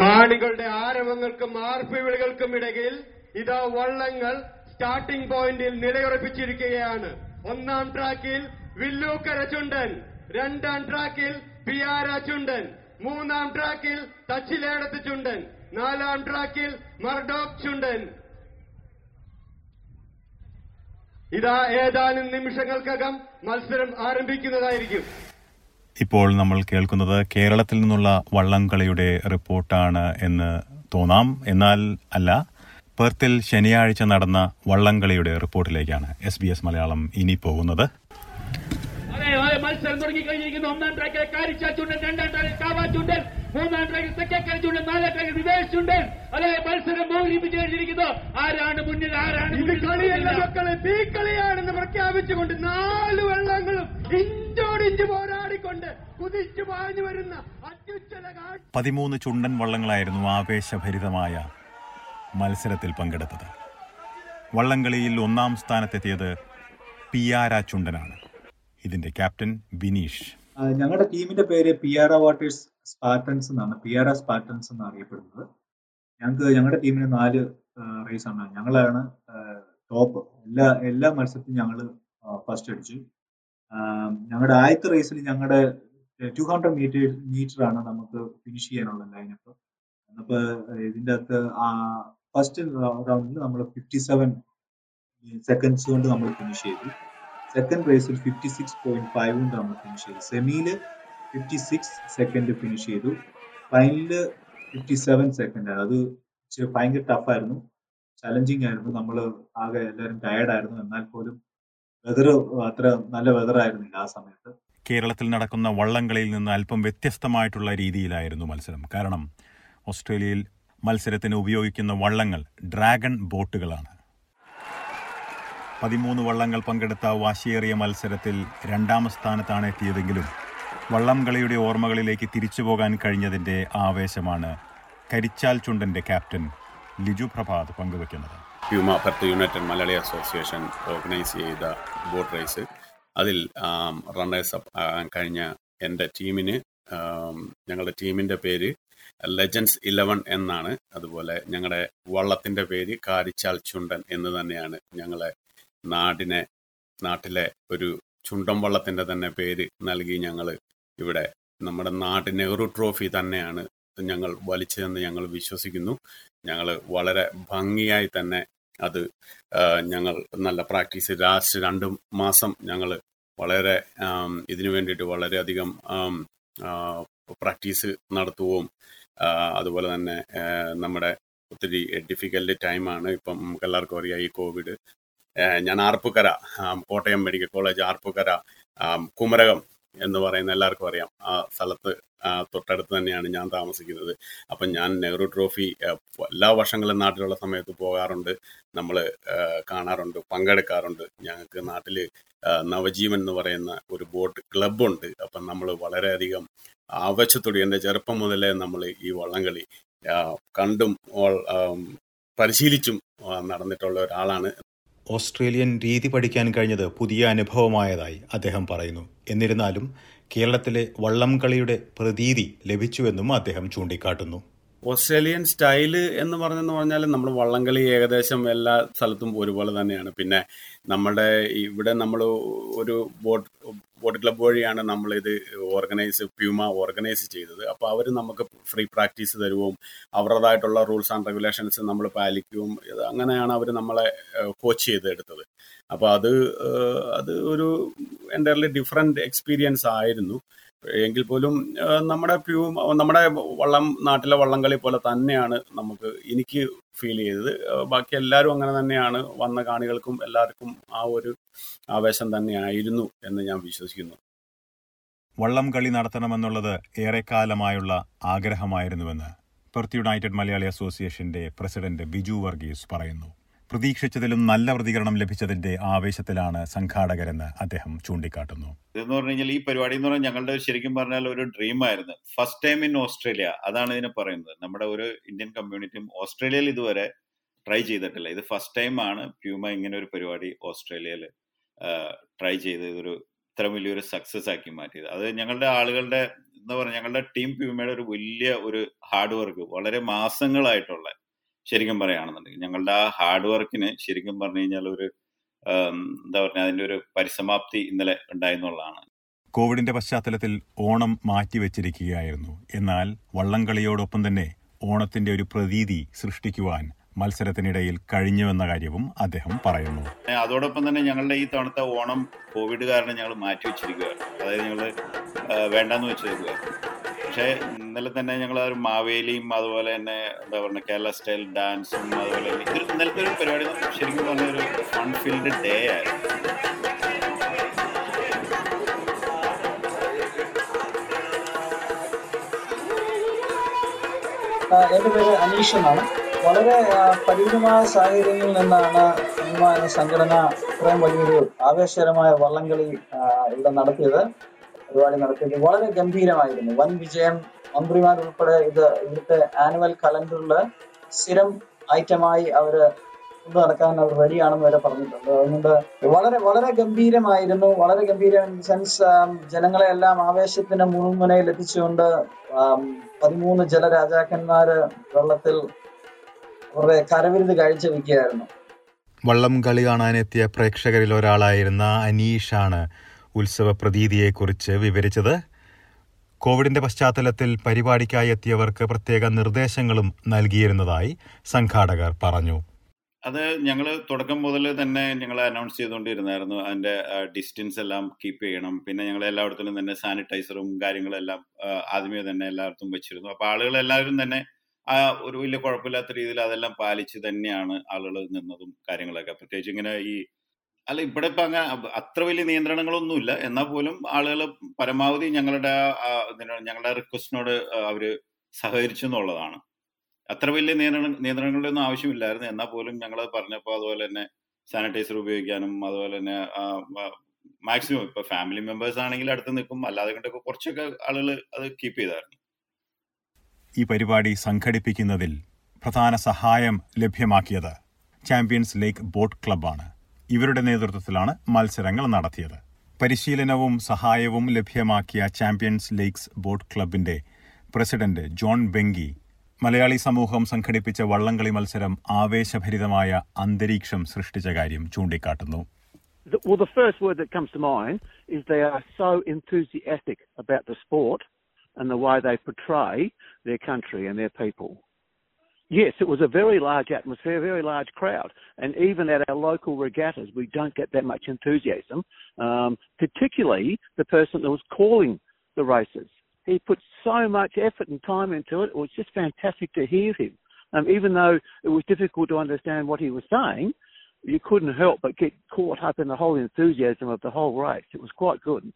കാണികളുടെ ആരവങ്ങൾക്കും ആർപ്പിവിളികൾക്കും ഇടയിൽ ഇതാ വള്ളങ്ങൾ സ്റ്റാർട്ടിംഗ് പോയിന്റിൽ നിലയുറപ്പിച്ചിരിക്കുകയാണ്. ഒന്നാം ട്രാക്കിൽ വില്ലൂക്കര ചുണ്ടൻ രണ്ടാം ട്രാക്കിൽ പിയാര ചുണ്ടൻ മൂന്നാം ട്രാക്കിൽ തച്ചിലേടത്ത് ചുണ്ടൻ നാലാം ട്രാക്കിൽ മർഡോക് ചുണ്ടൻ. ഇതാ ഏതാനും നിമിഷങ്ങൾക്കകം മത്സരം ആരംഭിക്കുന്നതായിരിക്കും. ഇപ്പോൾ നമ്മൾ കേൾക്കുന്നത് കേരളത്തിൽ നിന്നുള്ള വള്ളംകളിയുടെ റിപ്പോർട്ടാണ് എന്ന് തോന്നാം. എന്നാൽ അല്ല പെർത്തിൽ ശനിയാഴ്ച നടന്ന വള്ളംകളിയുടെ റിപ്പോർട്ടിലേക്കാണ് എസ് ബി എസ് മലയാളം ഇനി പോകുന്നത്. മത്സരം തുടങ്ങിക്കഴിഞ്ഞിരിക്കുന്നു. ഒന്നാം ട്രാക്കിൽ കാരിച്ച ചുണ്ടൻ രണ്ടാം ട്രാക്കിൽ കാവാ ചുണ്ടൻ മൂന്നാം ട്രാക്കിൽ തെക്കേക്കര ചുണ്ടൻ നാലാം ട്രാക്കിൽ വിദേശ് ചുണ്ടൻ അതെ മത്സരം മോഹിപ്പിച്ചു കഴിഞ്ഞിരിക്കുന്നു ആരാണ് മുന്നിൽ ആരാണ് ഇത് കളിയല്ല മക്കളെ തീക്കളിയാണെന്ന് പ്രഖ്യാപിച്ചുകൊണ്ട് നാല് വെള്ളങ്ങളും ഇഞ്ചോടിഞ്ച് പോരാടിക്കൊണ്ട് പതിമൂന്ന് ചുണ്ടൻ വള്ളങ്ങളായിരുന്നു ആവേശഭരിതമായ മത്സരത്തിൽ പങ്കെടുത്തത്. വള്ളംകളിയിൽ ഒന്നാം സ്ഥാനത്തെത്തിയത് പിയാര ചുണ്ടനാണ്. ഇതിന്റെ ക്യാപ്റ്റൻ ബിനീഷ് ഞങ്ങളുടെ ടീമിന്റെ പേര് പിയാറ വാട്ടേഴ്സ് സ്പാർട്ടൻസ് എന്നാണ്. പിയാറ സ്പാർട്ടൻസ് എന്ന് അറിയപ്പെടുന്നത്. ഞങ്ങൾക്ക് ഞങ്ങളുടെ ടീമിന് നാല് റേസ് ആണ്. ഞങ്ങളാണ് ടോപ്പ് എല്ലാ എല്ലാ മത്സരത്തിലും ഞങ്ങൾ ഫസ്റ്റ് അടിച്ചു. ഞങ്ങളുടെ ആദ്യത്തെ റേസിൽ ഞങ്ങളുടെ ടു ഹൺഡ്രഡ് മീറ്റർ മീറ്റർ ആണ് നമുക്ക് ഫിനിഷ് ചെയ്യാനുള്ള ലൈനപ്പ് അപ്പൊ ഇതിന്റെ അകത്ത് ഫസ്റ്റ് റൗണ്ടിൽ നമ്മൾ ഫിഫ്റ്റി സെവൻ സെക്കൻഡ്സ് കൊണ്ട് നമ്മൾ ഫിനിഷ് ചെയ്തു. സെക്കൻഡ് റേസിൽ ഫിഫ്റ്റി സിക്സ് പോയിന്റ് ഫൈവ് കൊണ്ട് നമ്മൾ ഫിനിഷ് ചെയ്തു. സെമിയിൽ ഫിഫ്റ്റി സിക്സ് സെക്കൻഡ് ഫിനിഷ് ചെയ്തു. ഫൈനലിൽ ഫിഫ്റ്റി സെവൻ സെക്കൻഡ് അത് ഇച്ചിരി ഭയങ്കര ടഫായിരുന്നു ചലഞ്ചിങ് ആയിരുന്നു. നമ്മൾ ആകെ എല്ലാവരും ടയർഡായിരുന്നു എന്നാൽ പോലും വെതർ അത്ര നല്ല വെതർ ആയിരുന്നില്ല ആ സമയത്ത്. കേരളത്തിൽ നടക്കുന്ന വള്ളംകളിയിൽ നിന്ന് അല്പം വ്യത്യസ്തമായിട്ടുള്ള രീതിയിലായിരുന്നു മത്സരം. കാരണം ഓസ്ട്രേലിയയിൽ മത്സരത്തിന് ഉപയോഗിക്കുന്ന വള്ളങ്ങൾ ഡ്രാഗൺ ബോട്ടുകളാണ്. പതിമൂന്ന് വള്ളങ്ങൾ പങ്കെടുത്ത വാശിയേറിയ മത്സരത്തിൽ രണ്ടാം സ്ഥാനത്താണ് എത്തിയതെങ്കിലും വള്ളംകളിയുടെ ഓർമ്മകളിലേക്ക് തിരിച്ചു പോകാൻ കഴിഞ്ഞതിന്റെ ആവേശമാണ് കരിച്ചാൽ ചുണ്ടന്റെ ക്യാപ്റ്റൻ ലിജു പ്രഭാത് പങ്കുവെക്കുന്നത്. PUMA Perth United Malayali association organise ചെയ്ത ബോട്ട് റേസ്. അതിൽ റണ്ണേഴ്സ് അപ്പ് കഴിഞ്ഞ എന്റെ ടീമിന് ഞങ്ങളുടെ ടീമിന്റെ പേര് ലെജൻസ് ഇലവൻ എന്നാണ്. അതുപോലെ ഞങ്ങളുടെ വള്ളത്തിന്റെ പേര് കാരിച്ചാൽ ചുണ്ടൻ എന്ന് തന്നെയാണ് ഞങ്ങളെ നാടിനെ നാട്ടിലെ ഒരു ചുണ്ടൻ വള്ളത്തിന്റെ തന്നെ പേര് നൽകി ഞങ്ങൾ ഇവിടെ നമ്മുടെ നാട് നെഹ്റു ട്രോഫി തന്നെയാണ് ഞങ്ങൾ വലിച്ചതെന്ന് ഞങ്ങൾ വിശ്വസിക്കുന്നു. ഞങ്ങൾ വളരെ ഭംഗിയായി തന്നെ അത് ഞങ്ങൾ നല്ല പ്രാക്ടീസ് ലാസ്റ്റ് രണ്ട് മാസം ഞങ്ങൾ വളരെ ഇതിനു വേണ്ടിയിട്ട് വളരെയധികം പ്രാക്ടീസ് നടത്തുകയും അതുപോലെ തന്നെ നമ്മുടെ ഒത്തിരി ഡിഫിക്കൽട്ട് ടൈമാണ് ഇപ്പം നമുക്ക് എല്ലാവർക്കും അറിയാം ഈ കോവിഡ് ഞാൻ ആർപ്പുക്കര കോട്ടയം മെഡിക്കൽ കോളേജ് ആർപ്പുക്കര കുമരകം എന്ന് പറയുന്ന എല്ലാവർക്കും അറിയാം. ആ സ്ഥലത്ത് തൊട്ടടുത്ത് തന്നെയാണ് ഞാൻ താമസിക്കുന്നത്. അപ്പം ഞാൻ നെഹ്റു ട്രോഫി എല്ലാ വർഷങ്ങളും നാട്ടിലുള്ള സമയത്ത് പോകാറുണ്ട്. നമ്മൾ കാണാറുണ്ട് പങ്കെടുക്കാറുണ്ട്. ഞങ്ങൾക്ക് നാട്ടിൽ നവജീവൻ എന്ന് പറയുന്ന ഒരു ബോട്ട് ക്ലബുണ്ട് അപ്പം നമ്മൾ വളരെയധികം ആവശ്യത്തോടെ എന്റെ ചെറുപ്പം മുതലേ നമ്മൾ ഈ വള്ളംകളി കണ്ടും പരിശീലിച്ചും നടന്നിട്ടുള്ള ഒരാളാണ്. ഓസ്ട്രേലിയൻ രീതി പഠിക്കാൻ കഴിഞ്ഞത് പുതിയ അനുഭവമായതായി അദ്ദേഹം പറയുന്നു. എന്നിരുന്നാലും കേരളത്തിലെ വള്ളംകളിയുടെ പ്രതീതി ലഭിച്ചുവെന്നും അദ്ദേഹം ചൂണ്ടിക്കാട്ടുന്നു. ഓസ്ട്രേലിയൻ സ്റ്റൈൽ എന്ന് പറഞ്ഞെന്ന് പറഞ്ഞാൽ നമ്മൾ വള്ളംകളി ഏകദേശം എല്ലാ സ്ഥലത്തും ഒരുപോലെ തന്നെയാണ്. പിന്നെ നമ്മുടെ ഇവിടെ നമ്മൾ ഒരു ബോട്ട് ബോട്ട് ക്ലബ് വഴിയാണ് നമ്മളിത് ഓർഗനൈസ് പ്യൂമ ഓർഗനൈസ് ചെയ്തത്. അപ്പോൾ അവർ നമുക്ക് ഫ്രീ പ്രാക്ടീസ് തരുവും അവരുടേതായിട്ടുള്ള റൂൾസ് ആൻഡ് റെഗുലേഷൻസ് നമ്മൾ പാലിക്കും അങ്ങനെയാണ് അവർ നമ്മളെ കോച്ച് ചെയ്തെടുത്തത്. അപ്പോൾ അത് അത് ഒരു എന്റെ ഡിഫറെന്റ് എക്സ്പീരിയൻസ് ആയിരുന്നു. എങ്കിൽ പോലും നമ്മുടെ പ്യൂ നമ്മുടെ വള്ളം നാട്ടിലെ വള്ളംകളി പോലെ തന്നെയാണ് നമുക്ക് എനിക്ക് ഫീൽ ചെയ്തത്. ബാക്കി എല്ലാവരും അങ്ങനെ തന്നെയാണ് വന്ന കാണികൾക്കും എല്ലാവർക്കും ആ ഒരു ആവേശം തന്നെയായിരുന്നു എന്ന് ഞാൻ വിശ്വസിക്കുന്നു. വള്ളം കളി നടത്തണമെന്നുള്ളത് ഏറെക്കാലമായുള്ള ആഗ്രഹമായിരുന്നുവെന്ന് പെർത്ത് യുണൈറ്റഡ് മലയാളി അസോസിയേഷന്റെ പ്രസിഡന്റ് ബിജു വർഗീസ് പറയുന്നു. പ്രതീക്ഷിച്ചതിലും നല്ല പ്രതികരണം ലഭിച്ചതിന്റെ ആവേശത്തിലാണ് സംഘാടകരെന്ന് അദ്ദേഹം ചൂണ്ടിക്കാട്ടുന്നു. എന്ന് പറഞ്ഞു കഴിഞ്ഞാൽ ഈ പരിപാടി എന്ന് പറഞ്ഞാൽ ഞങ്ങളുടെ ശരിക്കും പറഞ്ഞാൽ ഒരു ഡ്രീം ആയിരുന്നു. ഫസ്റ്റ് ടൈം ഇൻ ഓസ്ട്രേലിയ അതാണ് ഇതിനെ പറയുന്നത്. നമ്മുടെ ഒരു ഇന്ത്യൻ കമ്മ്യൂണിറ്റിയും ഓസ്ട്രേലിയയിൽ ഇതുവരെ ട്രൈ ചെയ്തിട്ടില്ല. ഇത് ഫസ്റ്റ് ടൈം ആണ് പ്യൂമ ഇങ്ങനെ ഒരു പരിപാടി ഓസ്ട്രേലിയയിൽ ട്രൈ ചെയ്ത് ഇതൊരു ഇത്ര വലിയൊരു സക്സസ് ആക്കി മാറ്റിയത്. അത് ഞങ്ങളുടെ ആളുകളുടെ എന്താ പറയുക ഞങ്ങളുടെ ടീം പ്യൂമയുടെ ഒരു വലിയ ഒരു ഹാർഡ് വർക്ക് വളരെ മാസങ്ങളായിട്ടുള്ള ശരിക്കും പറയുകയാണെന്നുണ്ടെങ്കിൽ ഞങ്ങളുടെ ആ ഹാർഡ് വർക്കിന് ശരിക്കും പറഞ്ഞു കഴിഞ്ഞാൽ ഒരു എന്താ പറഞ്ഞ അതിന്റെ ഒരു പരിസമാപ്തി ഇന്നലെ ഉണ്ടായിരുന്നുള്ളതാണ് കോവിഡിന്റെ പശ്ചാത്തലത്തിൽ ഓണം മാറ്റിവെച്ചിരിക്കുകയായിരുന്നു. എന്നാൽ വള്ളംകളിയോടൊപ്പം തന്നെ ഓണത്തിന്റെ ഒരു പ്രതീതി സൃഷ്ടിക്കുവാൻ മത്സരത്തിനിടയിൽ കഴിഞ്ഞുവെന്ന കാര്യവും അദ്ദേഹം പറയുന്നു. അതോടൊപ്പം തന്നെ ഞങ്ങളുടെ ഈ തവണത്തെ ഓണം കോവിഡ് കാരണം ഞങ്ങൾ മാറ്റി വെച്ചിരിക്കുകയാണ് അതായത് ഞങ്ങൾ വേണ്ടെന്ന് വെച്ചിരിക്കുകയാണ് പക്ഷേ ഇന്നലെ തന്നെ ഞങ്ങൾ ഒരു മാവേലിയും അതുപോലെ തന്നെ എന്താ പറയുക കേരള സ്റ്റൈൽ ഡാൻസും അതുപോലെ തന്നെ ഇന്നലത്തെ ഒരു പരിപാടി ശരിക്കും പറഞ്ഞ ഒരു ഫൺ ഫീൽഡ് ഡേ ആയിരുന്നു. എന്റെ പേര് അനീഷ് എന്നാണ്. വളരെ പരിമിതമായ സാഹചര്യങ്ങളിൽ നിന്നാണ് സിനിമ എന്ന സംഘടന ഇത്രയും വലിയൊരു ആവേശകരമായ വള്ളംകളി ഇവിടെ നടത്തിയത്. പരിപാടി നടക്കുകയും വളരെ ഗംഭീരമായിരുന്നു. വൻ വിജയം മന്ത്രിമാർ ഉൾപ്പെടെ ഇത് ഇവിടുത്തെ ആനുവൽ കലണ്ടറിൽ സ്ഥിരം ഐറ്റമായി അവർ കൊണ്ടു നടക്കാൻ അവർ റെഡിയാണെന്ന് വരെ പറഞ്ഞിട്ടുണ്ട്. അതുകൊണ്ട് വളരെ വളരെ ഗംഭീരമായിരുന്നു. വളരെ ഗംഭീരം സെൻസ് ജനങ്ങളെ എല്ലാം ആവേശത്തിന്റെ മുൻമുനയിൽ എത്തിച്ചുകൊണ്ട് ആം, പതിമൂന്ന് ജലരാജാക്കന്മാര് വെള്ളത്തിൽ അവരുടെ കരവിരുത് കാഴ്ചവെക്കുകയായിരുന്നു വള്ളം കളി കാണാനെത്തിയ പ്രേക്ഷകരിൽ ഒരാളായിരുന്ന അനീഷാണ് ഉത്സവ പ്രതീതിയെക്കുറിച്ച് വിവരിച്ചത് കോവിഡിന്റെ പശ്ചാത്തലത്തിൽ പരിപാടിക്കായി എത്തിയവർക്ക് പ്രത്യേക നിർദ്ദേശങ്ങളും നൽകിയിരുന്നതായി സംഘാടകർ പറഞ്ഞു. അത് ഞങ്ങൾ തുടക്കം മുതൽ തന്നെ ഞങ്ങൾ അനൗൺസ് ചെയ്തുകൊണ്ടിരുന്നായിരുന്നു. അതിന്റെ ഡിസ്റ്റൻസ് എല്ലാം കീപ്പ് ചെയ്യണം. പിന്നെ ഞങ്ങൾ എല്ലായിടത്തും തന്നെ സാനിറ്റൈസറും കാര്യങ്ങളെല്ലാം ആദ്യമേ തന്നെ എല്ലായിടത്തും വെച്ചിരുന്നു. അപ്പോൾ ആളുകൾ എല്ലാവരും തന്നെ ആ ഒരു വലിയ കുഴപ്പമില്ലാത്ത രീതിയിൽ അതെല്ലാം പാലിച്ച് തന്നെയാണ് ആളുകൾ നിന്നതും കാര്യങ്ങളൊക്കെ. പ്രത്യേകിച്ച് ഇങ്ങനെ ഈ അല്ല ഇവിടെ ഇപ്പൊ അങ്ങനെ അത്ര വലിയ നിയന്ത്രണങ്ങളൊന്നുമില്ല. എന്നാൽ പോലും ആളുകൾ പരമാവധി ഞങ്ങളുടെ ഞങ്ങളുടെ റിക്വസ്റ്റിനോട് അവർ സഹകരിച്ചു എന്നുള്ളതാണ്. അത്ര വലിയ നിയന്ത്രണ നിയന്ത്രണങ്ങളുടെ ഒന്നും ആവശ്യമില്ലായിരുന്നു. എന്നാൽ പോലും ഞങ്ങൾ പറഞ്ഞപ്പോൾ അതുപോലെ തന്നെ സാനിറ്റൈസർ ഉപയോഗിക്കാനും അതുപോലെ തന്നെ മാക്സിമം ഇപ്പൊ ഫാമിലി മെമ്പേഴ്സ് ആണെങ്കിൽ അടുത്ത് നിൽക്കും. അല്ലാതെ കണ്ടൊക്കെ കുറച്ചൊക്കെ ആളുകൾ അത് കീപ്പ് ചെയ്തായിരുന്നു. ഈ പരിപാടി സംഘടിപ്പിക്കുന്നതിൽ പ്രധാന സഹായം ലഭ്യമാക്കിയത് ചാമ്പ്യൻസ് ലേക്ക് ബോട്ട് ക്ലബ്ബാണ്. ഇവരുടെ നേതൃത്വത്തിലാണ് മത്സരങ്ങൾ നടത്തിയത് പരിശീലനവും സഹായവും ലഭ്യമാക്കിയ ചാമ്പ്യൻസ് ലീഗ്സ് ബോട്ട് ക്ലബിന്റെ പ്രസിഡന്റ് ജോൺ ബെങ്കി മലയാളി സമൂഹം സംഘടിപ്പിച്ച വള്ളംകളി മത്സരം ആവേശഭരിതമായ അന്തരീക്ഷം സൃഷ്ടിച്ച കാര്യം ചൂണ്ടിക്കാട്ടുന്നു and the way they portray their country and their people. Yes, it was a very large atmosphere, a very large crowd, and even at our local regattas, we don't get that much enthusiasm. Um, particularly the person that was calling the races, he put so much effort and time into it. It was just fantastic to hear him. Um, even though it was difficult to understand what he was saying, you couldn't help but get caught up in the whole enthusiasm of the whole race. It was quite good.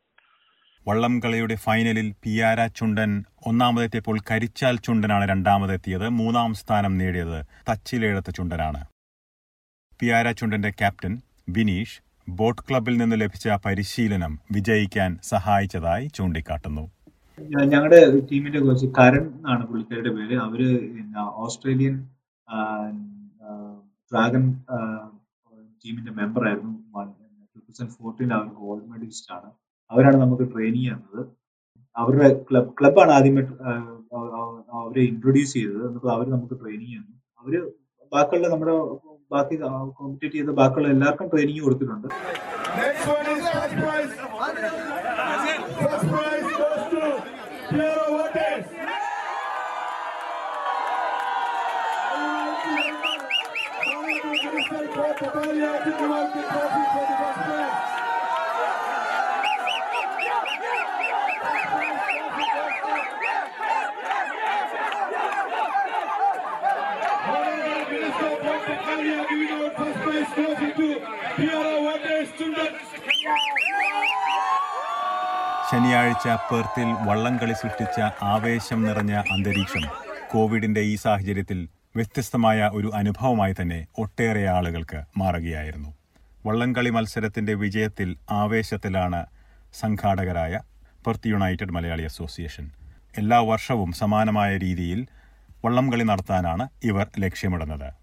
വള്ളം കളിയുടെ ഫൈനലിൽ പിയാര ചുണ്ടൻ ഒന്നാമതെത്തിയപ്പോൾ കരിച്ചാൽ ചുണ്ടനാണ് രണ്ടാമതെത്തിയത്. മൂന്നാം സ്ഥാനം നേടിയത് തച്ചിലേഴത്ത് ചുണ്ടനാണ്. പിയാര ചുണ്ടന്റെ captain Bineesh boat ക്ലബിൽ നിന്ന് ലഭിച്ച പരിശീലനം വിജയിക്കാൻ സഹായിച്ചതായി ചൂണ്ടിക്കാട്ടുന്നു. ഞങ്ങളുടെ ടീമിന്റെ കോച്ച് കരൺ എന്നാണ് പുള്ളിക്കാരുടെ പേര്. അവർ ഓസ്ട്രേലിയൻ ഡ്രാഗൺ ടീമിന്റെ മെമ്പർ ആയിരുന്നു ടൂ തൗസൻഡ് ഫോർട്ടീൻ അവർ ഗോൾഡ് മെഡലിസ്റ്റ് ആണ് അവരാണ് നമുക്ക് ട്രെയിനിങ് ചെയ്യുന്നത്. അവരുടെ ക്ലബ് ക്ലബാണ് ആദ്യമേ അവരെ ഇൻട്രൊഡ്യൂസ് ചെയ്തത്. എന്നിട്ട് അവർ നമുക്ക് ട്രെയിനിങ് ചെയ്യുന്നു. അവർ ബാക്കിയുള്ള നമ്മുടെ ബാക്കി കോമ്പറ്റേറ്റ് ചെയ്ത ബാക്കിയുള്ള എല്ലാവർക്കും ട്രെയിനിങ് കൊടുത്തിട്ടുണ്ട്. ശനിയാഴ്ച പെർത്തിൽ വള്ളംകളി സൃഷ്ടിച്ച ആവേശം നിറഞ്ഞ അന്തരീക്ഷം കോവിഡിന്റെ ഈ സാഹചര്യത്തിൽ വ്യത്യസ്തമായ ഒരു അനുഭവമായി തന്നെ ഒട്ടേറെ ആളുകൾക്ക് മാറുകയായിരുന്നു. വള്ളംകളി മത്സരത്തിന്റെ വിജയത്തിൽ ആവേശത്തിലാണ് സംഘാടകരായ പെർത്ത് യുണൈറ്റഡ് മലയാളി അസോസിയേഷൻ. എല്ലാ വർഷവും സമാനമായ രീതിയിൽ വള്ളംകളി നടത്താനാണ് ഇവർ ലക്ഷ്യമിടുന്നത്.